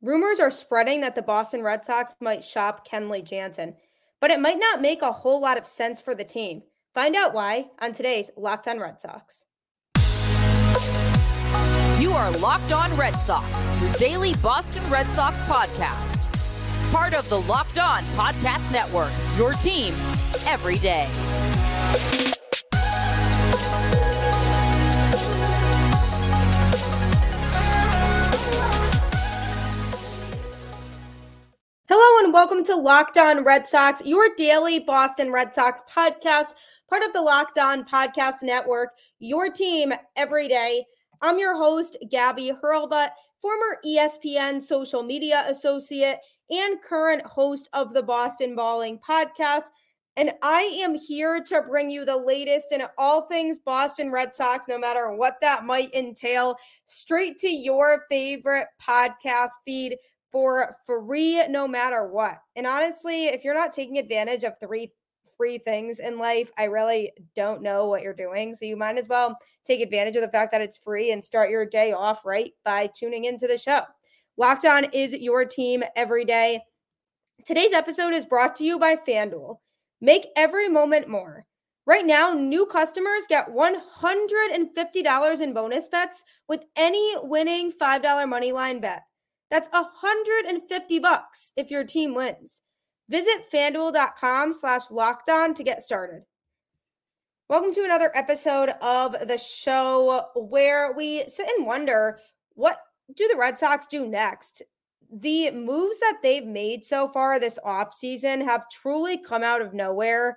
Rumors are spreading that the Boston Red Sox might shop Kenley Jansen, but it might not make a whole lot of sense for the team. Find out why on today's Locked On Red Sox. You are Locked On Red Sox, your daily Boston Red Sox podcast. Part of the Locked On Podcast Network, your team every day. Welcome to Locked On Red Sox, your daily Boston Red Sox podcast, part of the Locked On Podcast Network, your team every day. I'm your host, Gabby Hurlbut, former ESPN social media associate and current host of the Boston Balling podcast. And I am here to bring you the latest in all things Boston Red Sox, no matter what that might entail, straight to your favorite podcast feed for free no matter what. And honestly, if you're not taking advantage of three free things in life, I really don't know what you're doing. So you might as well take advantage of the fact that it's free and start your day off right by tuning into the show. Locked On is your team every day. Today's episode is brought to you by FanDuel. Make every moment more. Right now, new customers get $150 in bonus bets with any winning $5 moneyline bet. That's 150 bucks if your team wins. Visit fanduel.com slash locked on to get started. Welcome to another episode of the show where we sit and wonder what do the Red Sox do next? The moves that they've made so far this offseason have truly come out of nowhere.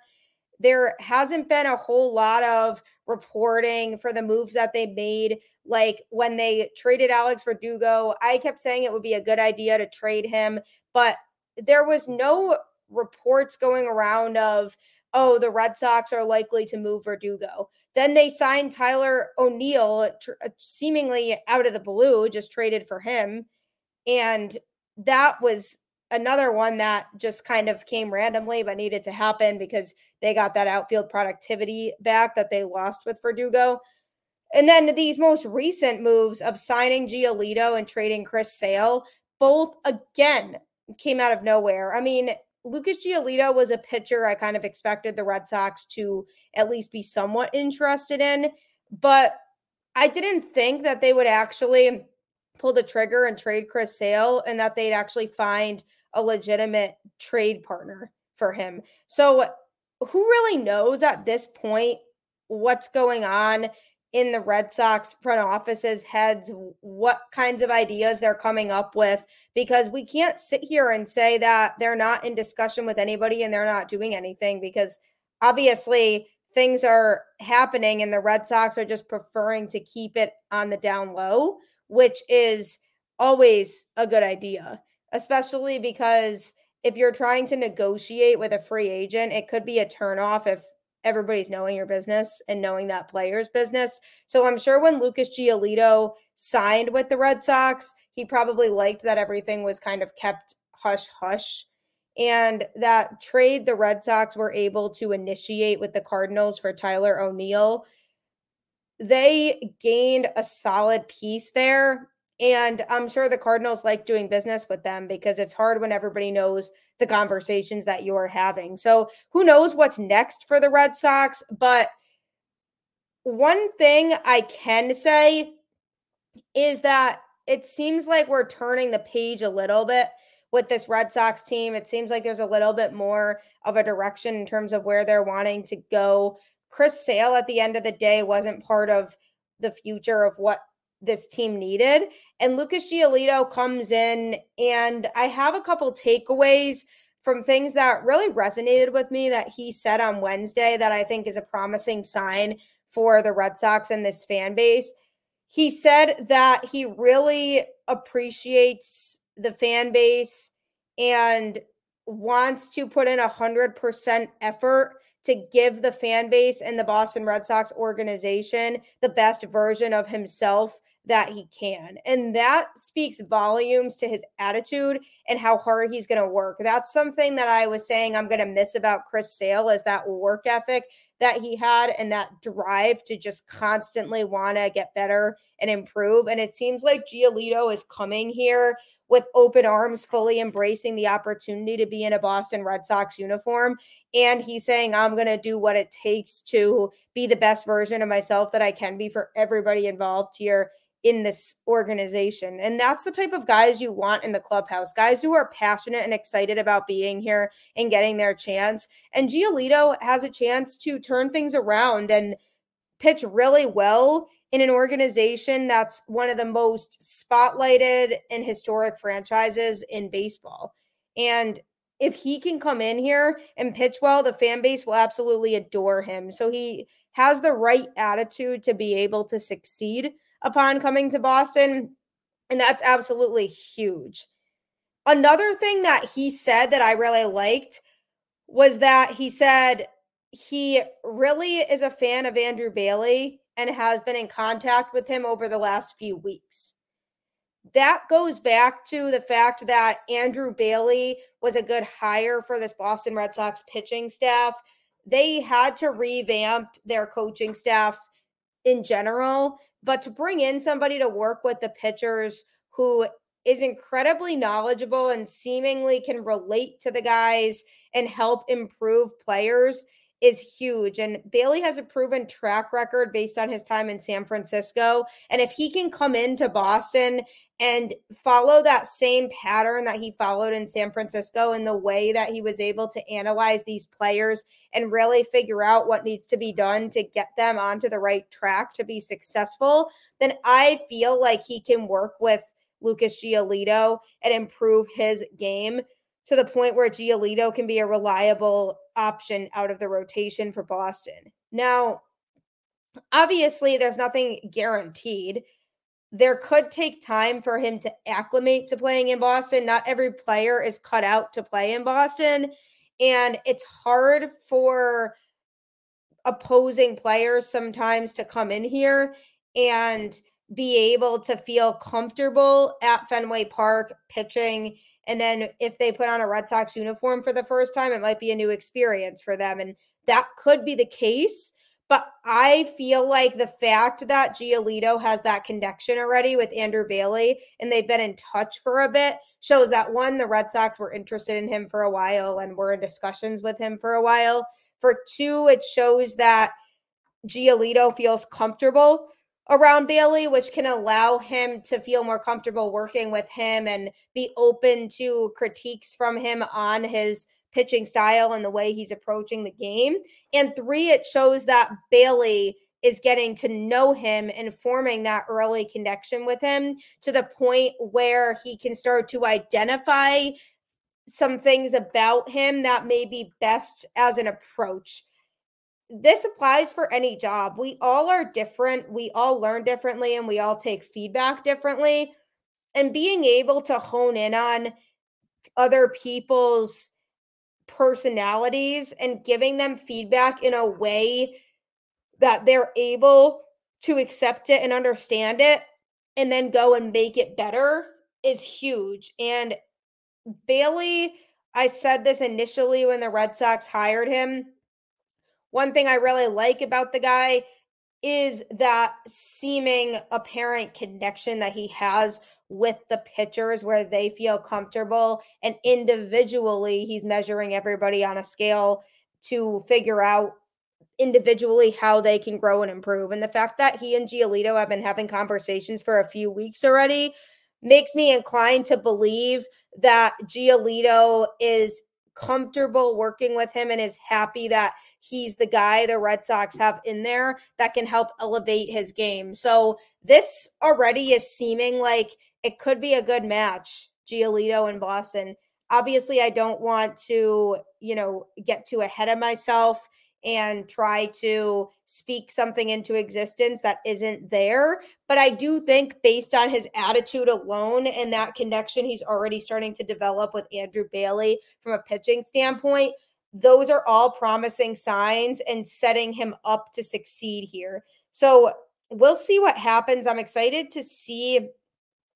There hasn't been a whole lot of reporting for the moves that they made. Like when they traded Alex Verdugo, I kept saying it would be a good idea to trade him, but there was no reports going around of, oh, the Red Sox are likely to move Verdugo. Then they signed Tyler O'Neill, tr- uh, seemingly out of the blue, just traded for him. And that was another one that just kind of came randomly, but needed to happen because they got that outfield productivity back that they lost with Verdugo. And then these most recent moves of signing Giolito and trading Chris Sale, both again came out of nowhere. I mean, Lucas Giolito was a pitcher I kind of expected the Red Sox to at least be somewhat interested in, but I didn't think that they would actually pull the trigger and trade Chris Sale and that they'd actually find a legitimate trade partner for him. So, who really knows at this point what's going on in the Red Sox front office's heads, what kinds of ideas they're coming up with, because we can't sit here and say that they're not in discussion with anybody and they're not doing anything because obviously things are happening and the Red Sox are just preferring to keep it on the down low, which is always a good idea, especially because if you're trying to negotiate with a free agent, it could be a turnoff if everybody's knowing your business and knowing that player's business. So I'm sure when Lucas Giolito signed with the Red Sox, he probably liked that everything was kind of kept hush hush. And that trade the Red Sox were able to initiate with the Cardinals for Tyler O'Neill, they gained a solid piece there. And I'm sure the Cardinals like doing business with them because it's hard when everybody knows the conversations that you're having. So who knows what's next for the Red Sox? But one thing I can say is that it seems like we're turning the page a little bit with this Red Sox team. It seems like there's a little bit more of a direction in terms of where they're wanting to go. Chris Sale at the end of the day wasn't part of the future of what this team needed. And Lucas Giolito comes in, and I have a couple takeaways from things that really resonated with me that he said on Wednesday that I think is a promising sign for the Red Sox and this fan base. He said that he really appreciates the fan base and wants to put in a hundred percent effort to give the fan base and the Boston Red Sox organization the best version of himself that he can. And that speaks volumes to his attitude and how hard he's going to work. That's something that I was saying I'm going to miss about Chris Sale is that work ethic that he had and that drive to just constantly want to get better and improve. And it seems like Giolito is coming here with open arms, fully embracing the opportunity to be in a Boston Red Sox uniform. And he's saying, I'm going to do what it takes to be the best version of myself that I can be for everybody involved here in this organization. And that's the type of guys you want in the clubhouse guys who are passionate and excited about being here and getting their chance. And Giolito has a chance to turn things around and pitch really well in an organization that's one of the most spotlighted and historic franchises in baseball. And if he can come in here and pitch well, the fan base will absolutely adore him. So he has the right attitude to be able to succeed upon coming to Boston. And that's absolutely huge. Another thing that he said that I really liked was that he said he really is a fan of Andrew Bailey and has been in contact with him over the last few weeks. That goes back to the fact that Andrew Bailey was a good hire for this Boston Red Sox pitching staff. They had to revamp their coaching staff in general, but to bring in somebody to work with the pitchers who is incredibly knowledgeable and seemingly can relate to the guys and help improve players is huge. And Bailey has a proven track record based on his time in San Francisco. And if he can come into Boston and follow that same pattern that he followed in San Francisco in the way that he was able to analyze these players and really figure out what needs to be done to get them onto the right track to be successful, then I feel like he can work with Lucas Giolito and improve his game to the point where Giolito can be a reliable option out of the rotation for Boston. Now, obviously, there's nothing guaranteed. There could take time for him to acclimate to playing in Boston. Not every player is cut out to play in Boston. And it's hard for opposing players sometimes to come in here and be able to feel comfortable at Fenway Park pitching and then if they put on a Red Sox uniform for the first time, it might be a new experience for them. And that could be the case. But I feel like the fact that Giolito has that connection already with Andrew Bailey and they've been in touch for a bit shows that one, the Red Sox were interested in him for a while and were in discussions with him for a while. For two, it shows that Giolito feels comfortable around Bailey, which can allow him to feel more comfortable working with him and be open to critiques from him on his pitching style and the way he's approaching the game. And three, it shows that Bailey is getting to know him and forming that early connection with him to the point where he can start to identify some things about him that may be best as an approach this applies for any job. We all are different. We all learn differently and we all take feedback differently. And being able to hone in on other people's personalities and giving them feedback in a way that they're able to accept it and understand it and then go and make it better is huge. And Bailey, I said this initially when the Red Sox hired him one thing I really like about the guy is that seeming apparent connection that he has with the pitchers where they feel comfortable and individually he's measuring everybody on a scale to figure out individually how they can grow and improve. And the fact that he and Giolito have been having conversations for a few weeks already makes me inclined to believe that Giolito is comfortable working with him and is happy that he's the guy the Red Sox have in there that can help elevate his game. So this already is seeming like it could be a good match, Giolito and Boston. Obviously, I don't want to, you know, get too ahead of myself and try to speak something into existence that isn't there. But I do think, based on his attitude alone and that connection he's already starting to develop with Andrew Bailey from a pitching standpoint, those are all promising signs and setting him up to succeed here. So we'll see what happens. I'm excited to see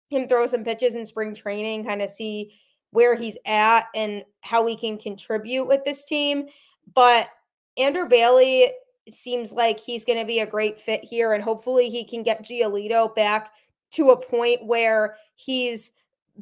him throw some pitches in spring training, kind of see where he's at and how we can contribute with this team. But Andrew Bailey seems like he's going to be a great fit here, and hopefully he can get Giolito back to a point where he's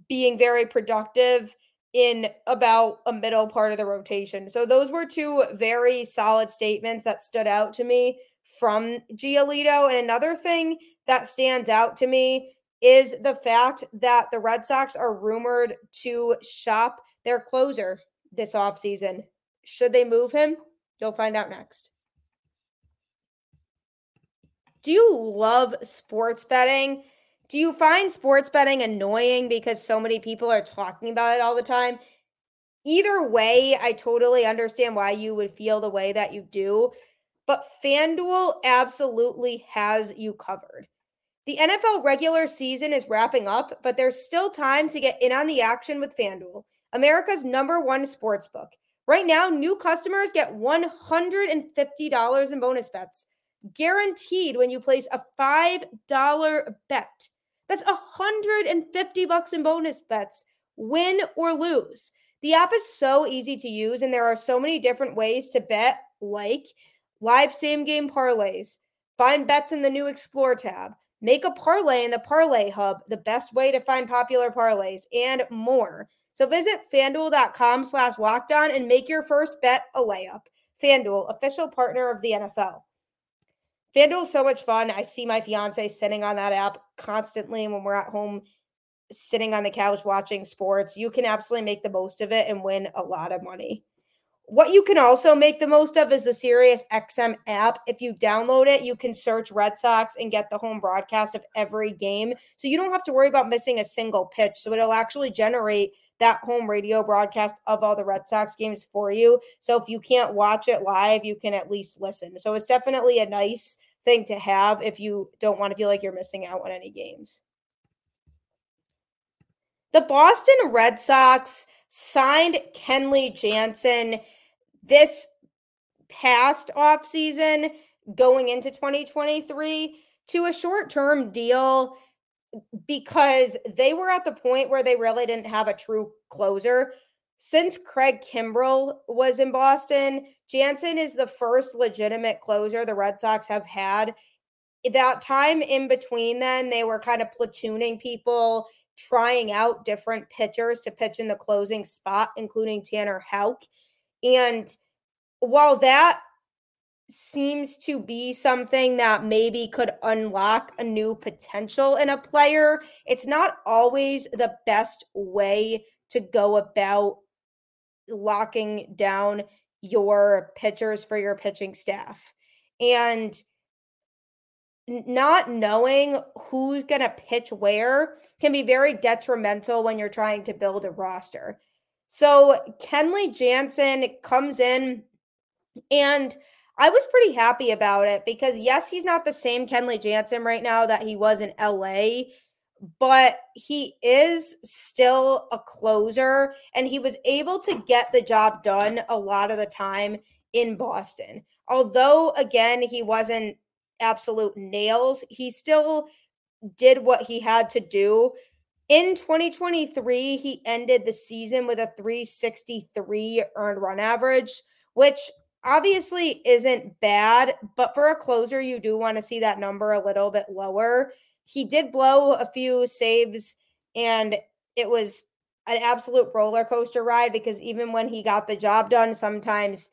being very productive in about a middle part of the rotation. So those were two very solid statements that stood out to me from Giolito. And another thing that stands out to me is the fact that the Red Sox are rumored to shop their closer this offseason. Should they move him? You'll find out next. Do you love sports betting? Do you find sports betting annoying because so many people are talking about it all the time? Either way, I totally understand why you would feel the way that you do, but FanDuel absolutely has you covered. The NFL regular season is wrapping up, but there's still time to get in on the action with FanDuel, America's number one sports book. Right now, new customers get $150 in bonus bets, guaranteed when you place a $5 bet. That's 150 bucks in bonus bets, win or lose. The app is so easy to use, and there are so many different ways to bet, like live same game parlays, find bets in the new Explore tab, make a parlay in the Parlay Hub, the best way to find popular parlays, and more. So visit fanduel.com slash locked on and make your first bet a layup. FanDuel, official partner of the NFL. FanDuel is so much fun. I see my fiance sitting on that app constantly when we're at home sitting on the couch watching sports. You can absolutely make the most of it and win a lot of money. What you can also make the most of is the Sirius XM app. If you download it, you can search Red Sox and get the home broadcast of every game. So you don't have to worry about missing a single pitch. So it'll actually generate that home radio broadcast of all the Red Sox games for you. So if you can't watch it live, you can at least listen. So it's definitely a nice thing to have if you don't want to feel like you're missing out on any games. The Boston Red Sox signed Kenley Jansen this past offseason going into 2023 to a short-term deal because they were at the point where they really didn't have a true closer. Since Craig Kimbrel was in Boston, Jansen is the first legitimate closer the Red Sox have had. That time in between, then they were kind of platooning people, trying out different pitchers to pitch in the closing spot, including Tanner Houck. And while that seems to be something that maybe could unlock a new potential in a player. It's not always the best way to go about locking down your pitchers for your pitching staff. And not knowing who's going to pitch where can be very detrimental when you're trying to build a roster. So Kenley Jansen comes in and I was pretty happy about it because yes, he's not the same Kenley Jansen right now that he was in LA, but he is still a closer and he was able to get the job done a lot of the time in Boston. Although again, he wasn't absolute nails, he still did what he had to do. In 2023, he ended the season with a 363 earned run average, which obviously isn't bad, but for a closer, you do want to see that number a little bit lower. He did blow a few saves, and it was an absolute roller coaster ride because even when he got the job done, sometimes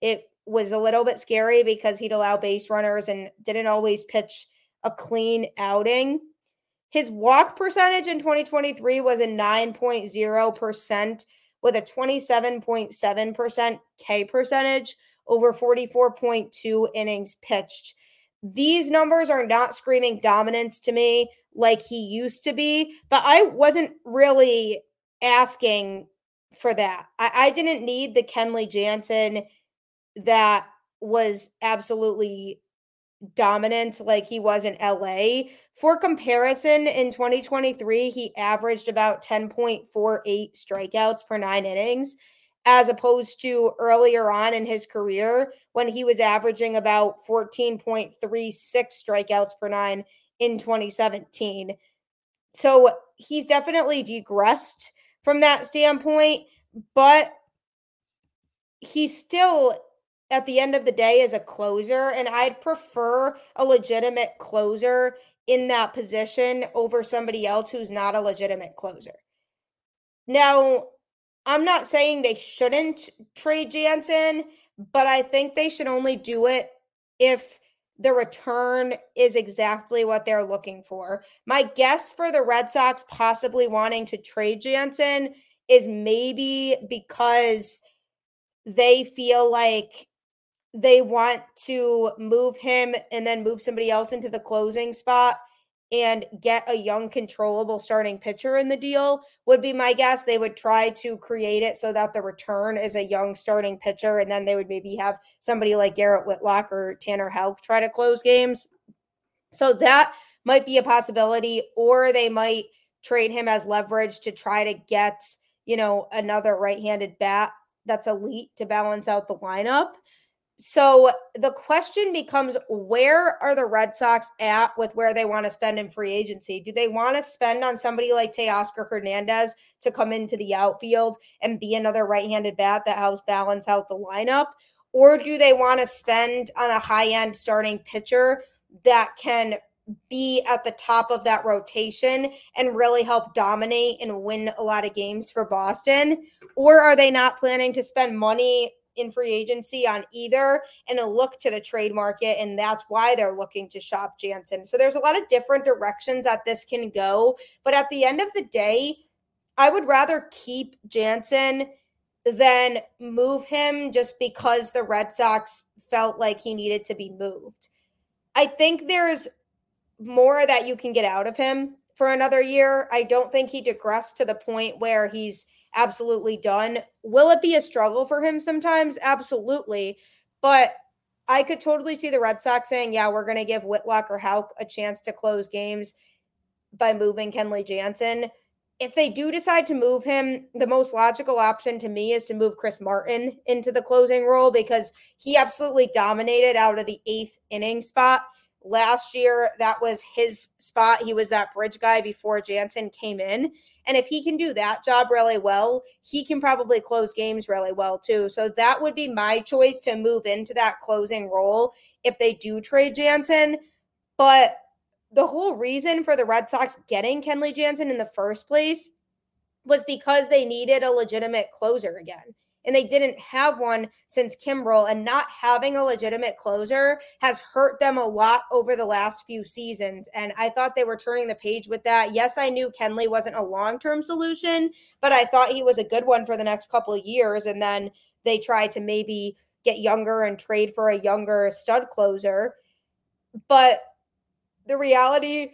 it was a little bit scary because he'd allow base runners and didn't always pitch a clean outing. His walk percentage in 2023 was a 9.0% with a 27.7% K percentage over 44.2 innings pitched. These numbers are not screaming dominance to me like he used to be, but I wasn't really asking for that. I, I didn't need the Kenley Jansen that was absolutely dominant like he was in LA. For comparison, in 2023, he averaged about 10.48 strikeouts per nine innings as opposed to earlier on in his career when he was averaging about 14.36 strikeouts per nine in 2017. So he's definitely degressed from that standpoint, but he's still at the end of the day is a closer and I'd prefer a legitimate closer in that position over somebody else who's not a legitimate closer. Now, I'm not saying they shouldn't trade Jansen, but I think they should only do it if the return is exactly what they're looking for. My guess for the Red Sox possibly wanting to trade Jansen is maybe because they feel like they want to move him and then move somebody else into the closing spot and get a young controllable starting pitcher in the deal would be my guess. They would try to create it so that the return is a young starting pitcher and then they would maybe have somebody like Garrett Whitlock or Tanner Houck try to close games. So that might be a possibility or they might trade him as leverage to try to get you know another right-handed bat that's elite to balance out the lineup so the question becomes where are the Red Sox at with where they want to spend in free agency? Do they want to spend on somebody like Teoscar Hernandez to come into the outfield and be another right handed bat that helps balance out the lineup? Or do they want to spend on a high end starting pitcher that can be at the top of that rotation and really help dominate and win a lot of games for Boston? Or are they not planning to spend money in free agency on either and a look to the trade market. And that's why they're looking to shop Jansen. So there's a lot of different directions that this can go. But at the end of the day, I would rather keep Jansen than move him just because the Red Sox felt like he needed to be moved. I think there's more that you can get out of him for another year. I don't think he digressed to the point where he's absolutely done. Will it be a struggle for him sometimes? Absolutely. But I could totally see the Red Sox saying, yeah, we're going to give Whitlock or Houck a chance to close games by moving Kenley Jansen. If they do decide to move him, the most logical option to me is to move Chris Martin into the closing role because he absolutely dominated out of the eighth inning spot. Last year, that was his spot. He was that bridge guy before Jansen came in. And if he can do that job really well, he can probably close games really well too. So that would be my choice to move into that closing role if they do trade Jansen. But the whole reason for the Red Sox getting Kenley Jansen in the first place was because they needed a legitimate closer again and they didn't have one since Kimbrel. And not having a legitimate closer has hurt them a lot over the last few seasons. And I thought they were turning the page with that. Yes, I knew Kenley wasn't a long term solution, but I thought he was a good one for the next couple of years. And then they tried to maybe get younger and trade for a younger stud closer. But the reality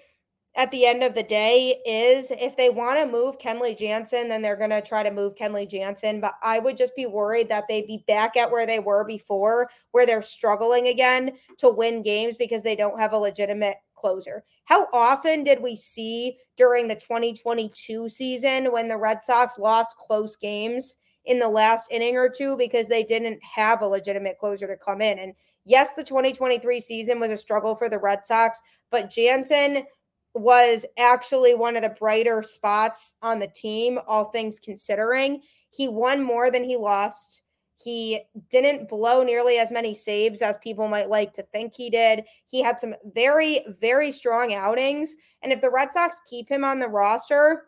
at the end of the day is if they want to move Kenley Jansen, then they're going to try to move Kenley Jansen. But I would just be worried that they'd be back at where they were before, where they're struggling again to win games because they don't have a legitimate closer. How often did we see during the 2022 season when the Red Sox lost close games in the last inning or two because they didn't have a legitimate closer to come in? And yes, the 2023 season was a struggle for the Red Sox, but Jansen was actually one of the brighter spots on the team, all things considering. He won more than he lost. He didn't blow nearly as many saves as people might like to think he did. He had some very, very strong outings. And if the Red Sox keep him on the roster,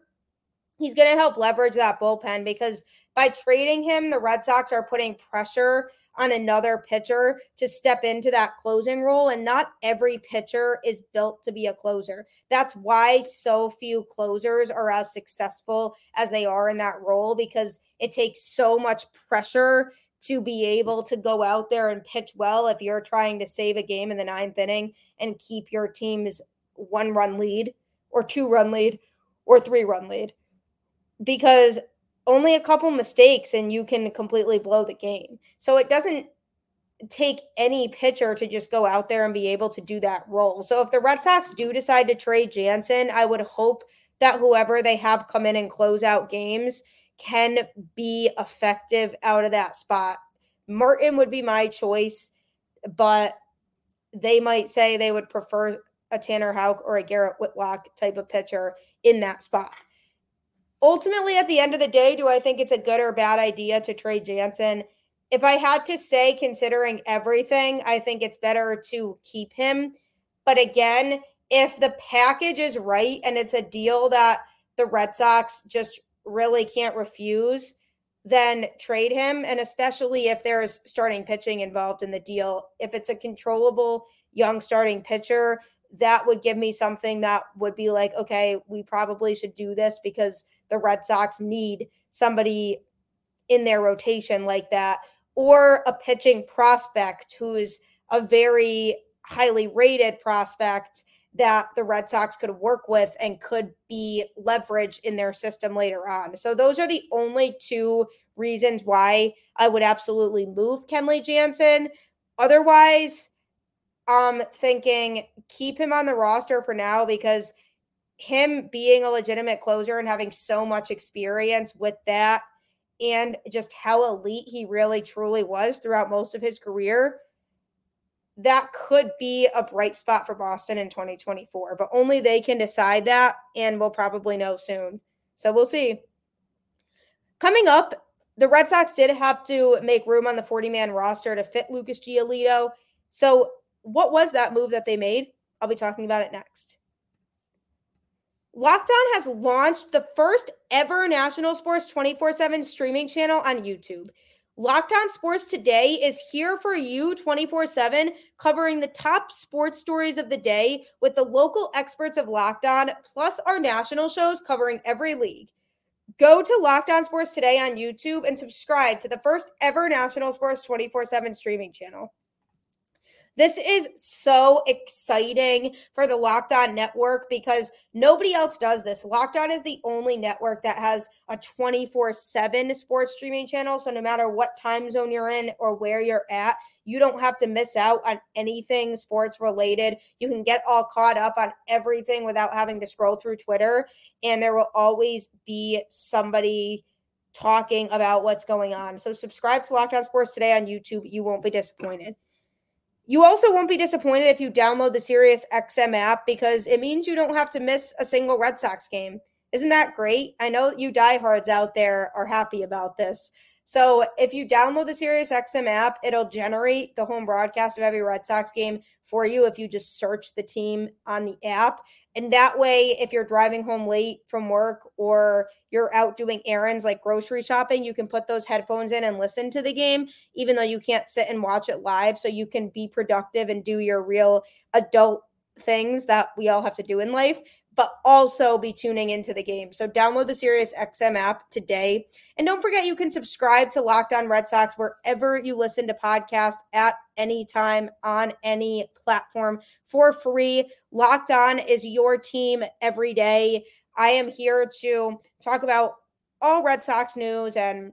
he's going to help leverage that bullpen because by trading him, the Red Sox are putting pressure on another pitcher to step into that closing role. And not every pitcher is built to be a closer. That's why so few closers are as successful as they are in that role because it takes so much pressure to be able to go out there and pitch well if you're trying to save a game in the ninth inning and keep your team's one run lead or two run lead or three run lead. Because only a couple mistakes and you can completely blow the game. So it doesn't take any pitcher to just go out there and be able to do that role. So if the Red Sox do decide to trade Jansen, I would hope that whoever they have come in and close out games can be effective out of that spot. Martin would be my choice, but they might say they would prefer a Tanner Houck or a Garrett Whitlock type of pitcher in that spot ultimately, at the end of the day, do I think it's a good or bad idea to trade Jansen? If I had to say, considering everything, I think it's better to keep him. But again, if the package is right and it's a deal that the Red Sox just really can't refuse, then trade him. And especially if there's starting pitching involved in the deal, if it's a controllable young starting pitcher, that would give me something that would be like, okay, we probably should do this because the Red Sox need somebody in their rotation like that, or a pitching prospect who's a very highly rated prospect that the Red Sox could work with and could be leveraged in their system later on. So those are the only two reasons why I would absolutely move Kenley Jansen. Otherwise, I'm thinking keep him on the roster for now because him being a legitimate closer and having so much experience with that and just how elite he really truly was throughout most of his career that could be a bright spot for Boston in 2024, but only they can decide that, and we'll probably know soon. So we'll see. Coming up, the Red Sox did have to make room on the 40 man roster to fit Lucas Giolito. So, what was that move that they made? I'll be talking about it next. Locked On has launched the first ever national sports 24 7 streaming channel on YouTube. Locked On Sports Today is here for you 24 7, covering the top sports stories of the day with the local experts of Locked On, plus our national shows covering every league. Go to Locked On Sports Today on YouTube and subscribe to the first ever national sports 24 7 streaming channel. This is so exciting for the Locked On network because nobody else does this. Locked On is the only network that has a 24 7 sports streaming channel. So no matter what time zone you're in or where you're at, you don't have to miss out on anything sports related. You can get all caught up on everything without having to scroll through Twitter. And there will always be somebody talking about what's going on. So subscribe to Locked On Sports today on YouTube. You won't be disappointed. You also won't be disappointed if you download the Sirius XM app because it means you don't have to miss a single Red Sox game. Isn't that great? I know you diehards out there are happy about this. So if you download the Sirius XM app, it'll generate the home broadcast of every Red Sox game for you if you just search the team on the app. And that way, if you're driving home late from work or you're out doing errands like grocery shopping, you can put those headphones in and listen to the game, even though you can't sit and watch it live. So you can be productive and do your real adult things that we all have to do in life but also be tuning into the game. So download the Sirius XM app today. And don't forget you can subscribe to Locked On Red Sox wherever you listen to podcasts at any time on any platform for free. Locked On is your team every day. I am here to talk about all Red Sox news and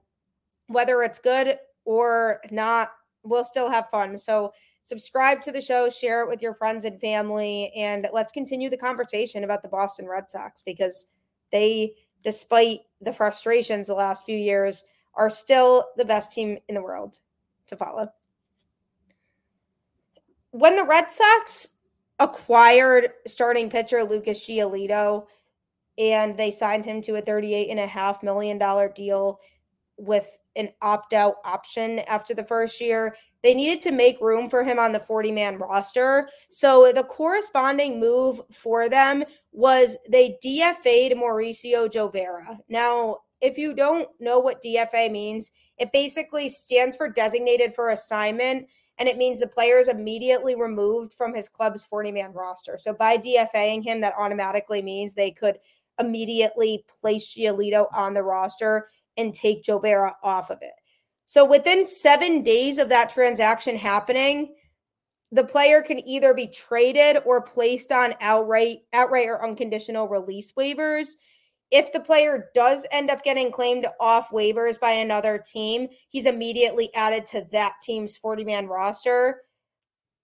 whether it's good or not, we'll still have fun. So subscribe to the show, share it with your friends and family, and let's continue the conversation about the Boston Red Sox because they, despite the frustrations the last few years, are still the best team in the world to follow. When the Red Sox acquired starting pitcher Lucas Giolito and they signed him to a $38.5 million deal with an opt out option after the first year. They needed to make room for him on the 40 man roster. So the corresponding move for them was they DFA'd Mauricio Llovera. Now, if you don't know what DFA means, it basically stands for designated for assignment and it means the player is immediately removed from his club's 40 man roster. So by DFAing him, that automatically means they could immediately place Giolito on the roster and take Llovera off of it. So within seven days of that transaction happening, the player can either be traded or placed on outright, outright or unconditional release waivers. If the player does end up getting claimed off waivers by another team, he's immediately added to that team's 40 man roster.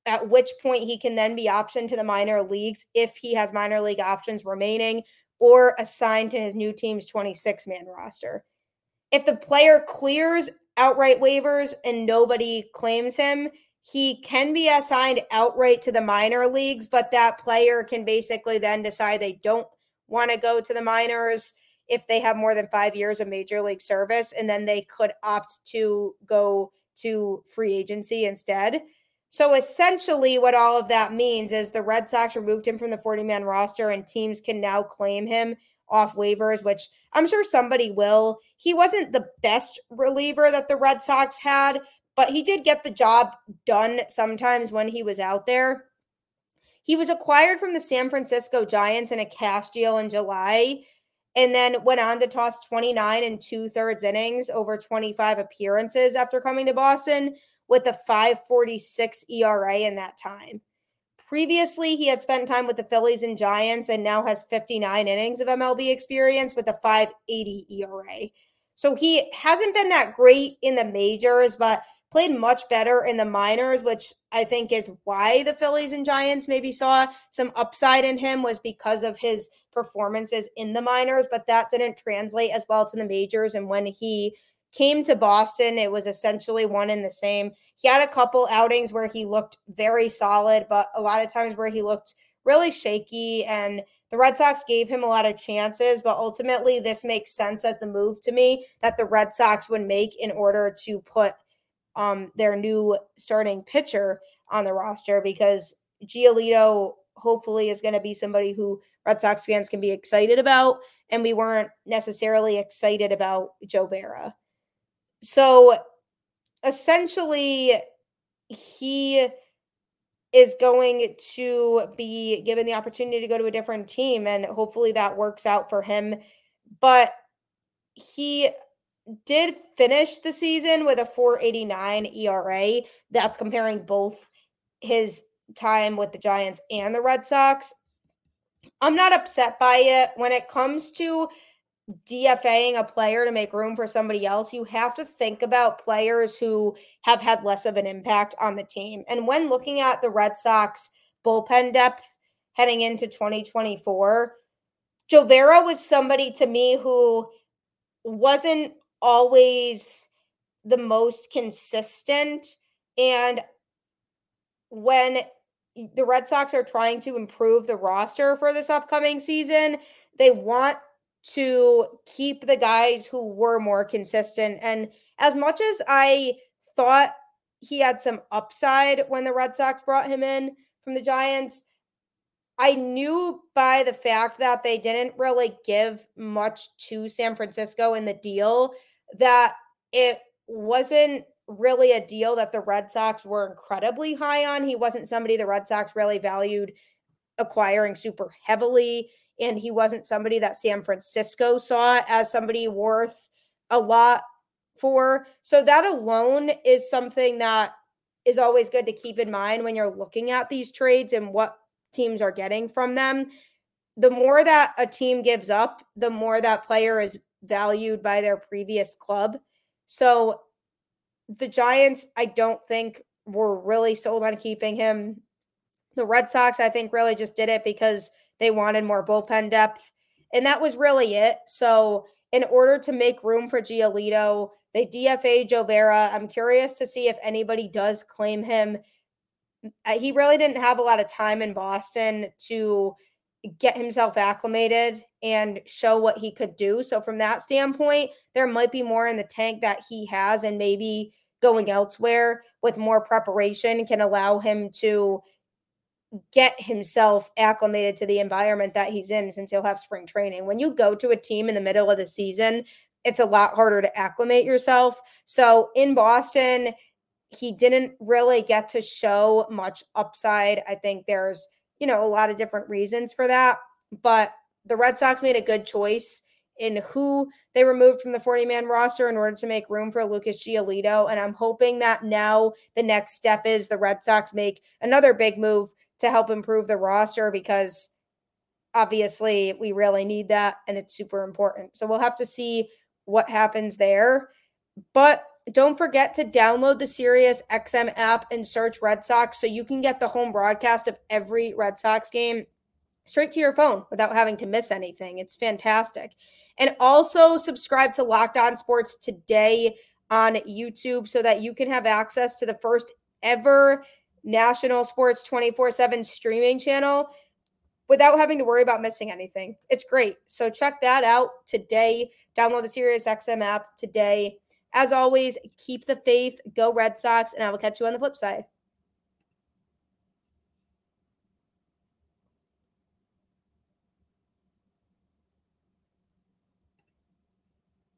At which point he can then be optioned to the minor leagues if he has minor league options remaining or assigned to his new team's 26 man roster. If the player clears outright waivers and nobody claims him, he can be assigned outright to the minor leagues, but that player can basically then decide they don't want to go to the minors if they have more than five years of major league service, and then they could opt to go to free agency instead. So essentially, what all of that means is the Red Sox removed him from the 40 man roster, and teams can now claim him off waivers, which I'm sure somebody will. He wasn't the best reliever that the Red Sox had, but he did get the job done sometimes when he was out there. He was acquired from the San Francisco Giants in a cash deal in July and then went on to toss 29 and two thirds innings over 25 appearances after coming to Boston with a 546 ERA in that time. Previously, he had spent time with the Phillies and Giants and now has 59 innings of MLB experience with a 580 ERA. So he hasn't been that great in the majors, but played much better in the minors, which I think is why the Phillies and Giants maybe saw some upside in him was because of his performances in the minors, but that didn't translate as well to the majors. And when he came to Boston, it was essentially one and the same. He had a couple outings where he looked very solid, but a lot of times where he looked really shaky and the Red Sox gave him a lot of chances, but ultimately this makes sense as the move to me that the Red Sox would make in order to put um, their new starting pitcher on the roster because Giolito hopefully is going to be somebody who Red Sox fans can be excited about. And we weren't necessarily excited about Llovera. So essentially, he is going to be given the opportunity to go to a different team, and hopefully that works out for him. But he did finish the season with a 489 ERA. That's comparing both his time with the Giants and the Red Sox. I'm not upset by it. When it comes to DFAing a player to make room for somebody else, you have to think about players who have had less of an impact on the team. And when looking at the Red Sox bullpen depth heading into 2024, Llovera was somebody to me who wasn't always the most consistent. And when the Red Sox are trying to improve the roster for this upcoming season, they want to keep the guys who were more consistent. And as much as I thought he had some upside when the Red Sox brought him in from the Giants, I knew by the fact that they didn't really give much to San Francisco in the deal that it wasn't really a deal that the Red Sox were incredibly high on. He wasn't somebody the Red Sox really valued acquiring super heavily. And he wasn't somebody that San Francisco saw as somebody worth a lot for. So that alone is something that is always good to keep in mind when you're looking at these trades and what teams are getting from them. The more that a team gives up, the more that player is valued by their previous club. So the Giants, I don't think were really sold on keeping him. The Red Sox, I think, really just did it because they wanted more bullpen depth. And that was really it. So, in order to make room for Giolito, they DFA Llovera. I'm curious to see if anybody does claim him. He really didn't have a lot of time in Boston to get himself acclimated and show what he could do. So, from that standpoint, there might be more in the tank that he has, and maybe going elsewhere with more preparation can allow him to get himself acclimated to the environment that he's in since he'll have spring training. When you go to a team in the middle of the season, it's a lot harder to acclimate yourself. So, in Boston, he didn't really get to show much upside. I think there's you know, a lot of different reasons for that. But the Red Sox made a good choice in who they removed from the 40 man roster in order to make room for Lucas Giolito. And I'm hoping that now the next step is the Red Sox make another big move to help improve the roster because obviously we really need that and it's super important. So we'll have to see what happens there. But don't forget to download the Sirius XM app and search Red Sox so you can get the home broadcast of every Red Sox game straight to your phone without having to miss anything. It's fantastic. And also subscribe to Locked On Sports today on YouTube so that you can have access to the first ever national sports 24/7 streaming channel without having to worry about missing anything. It's great. So check that out today. Download the Sirius XM app today as always, keep the faith, go Red Sox, and I will catch you on the flip side.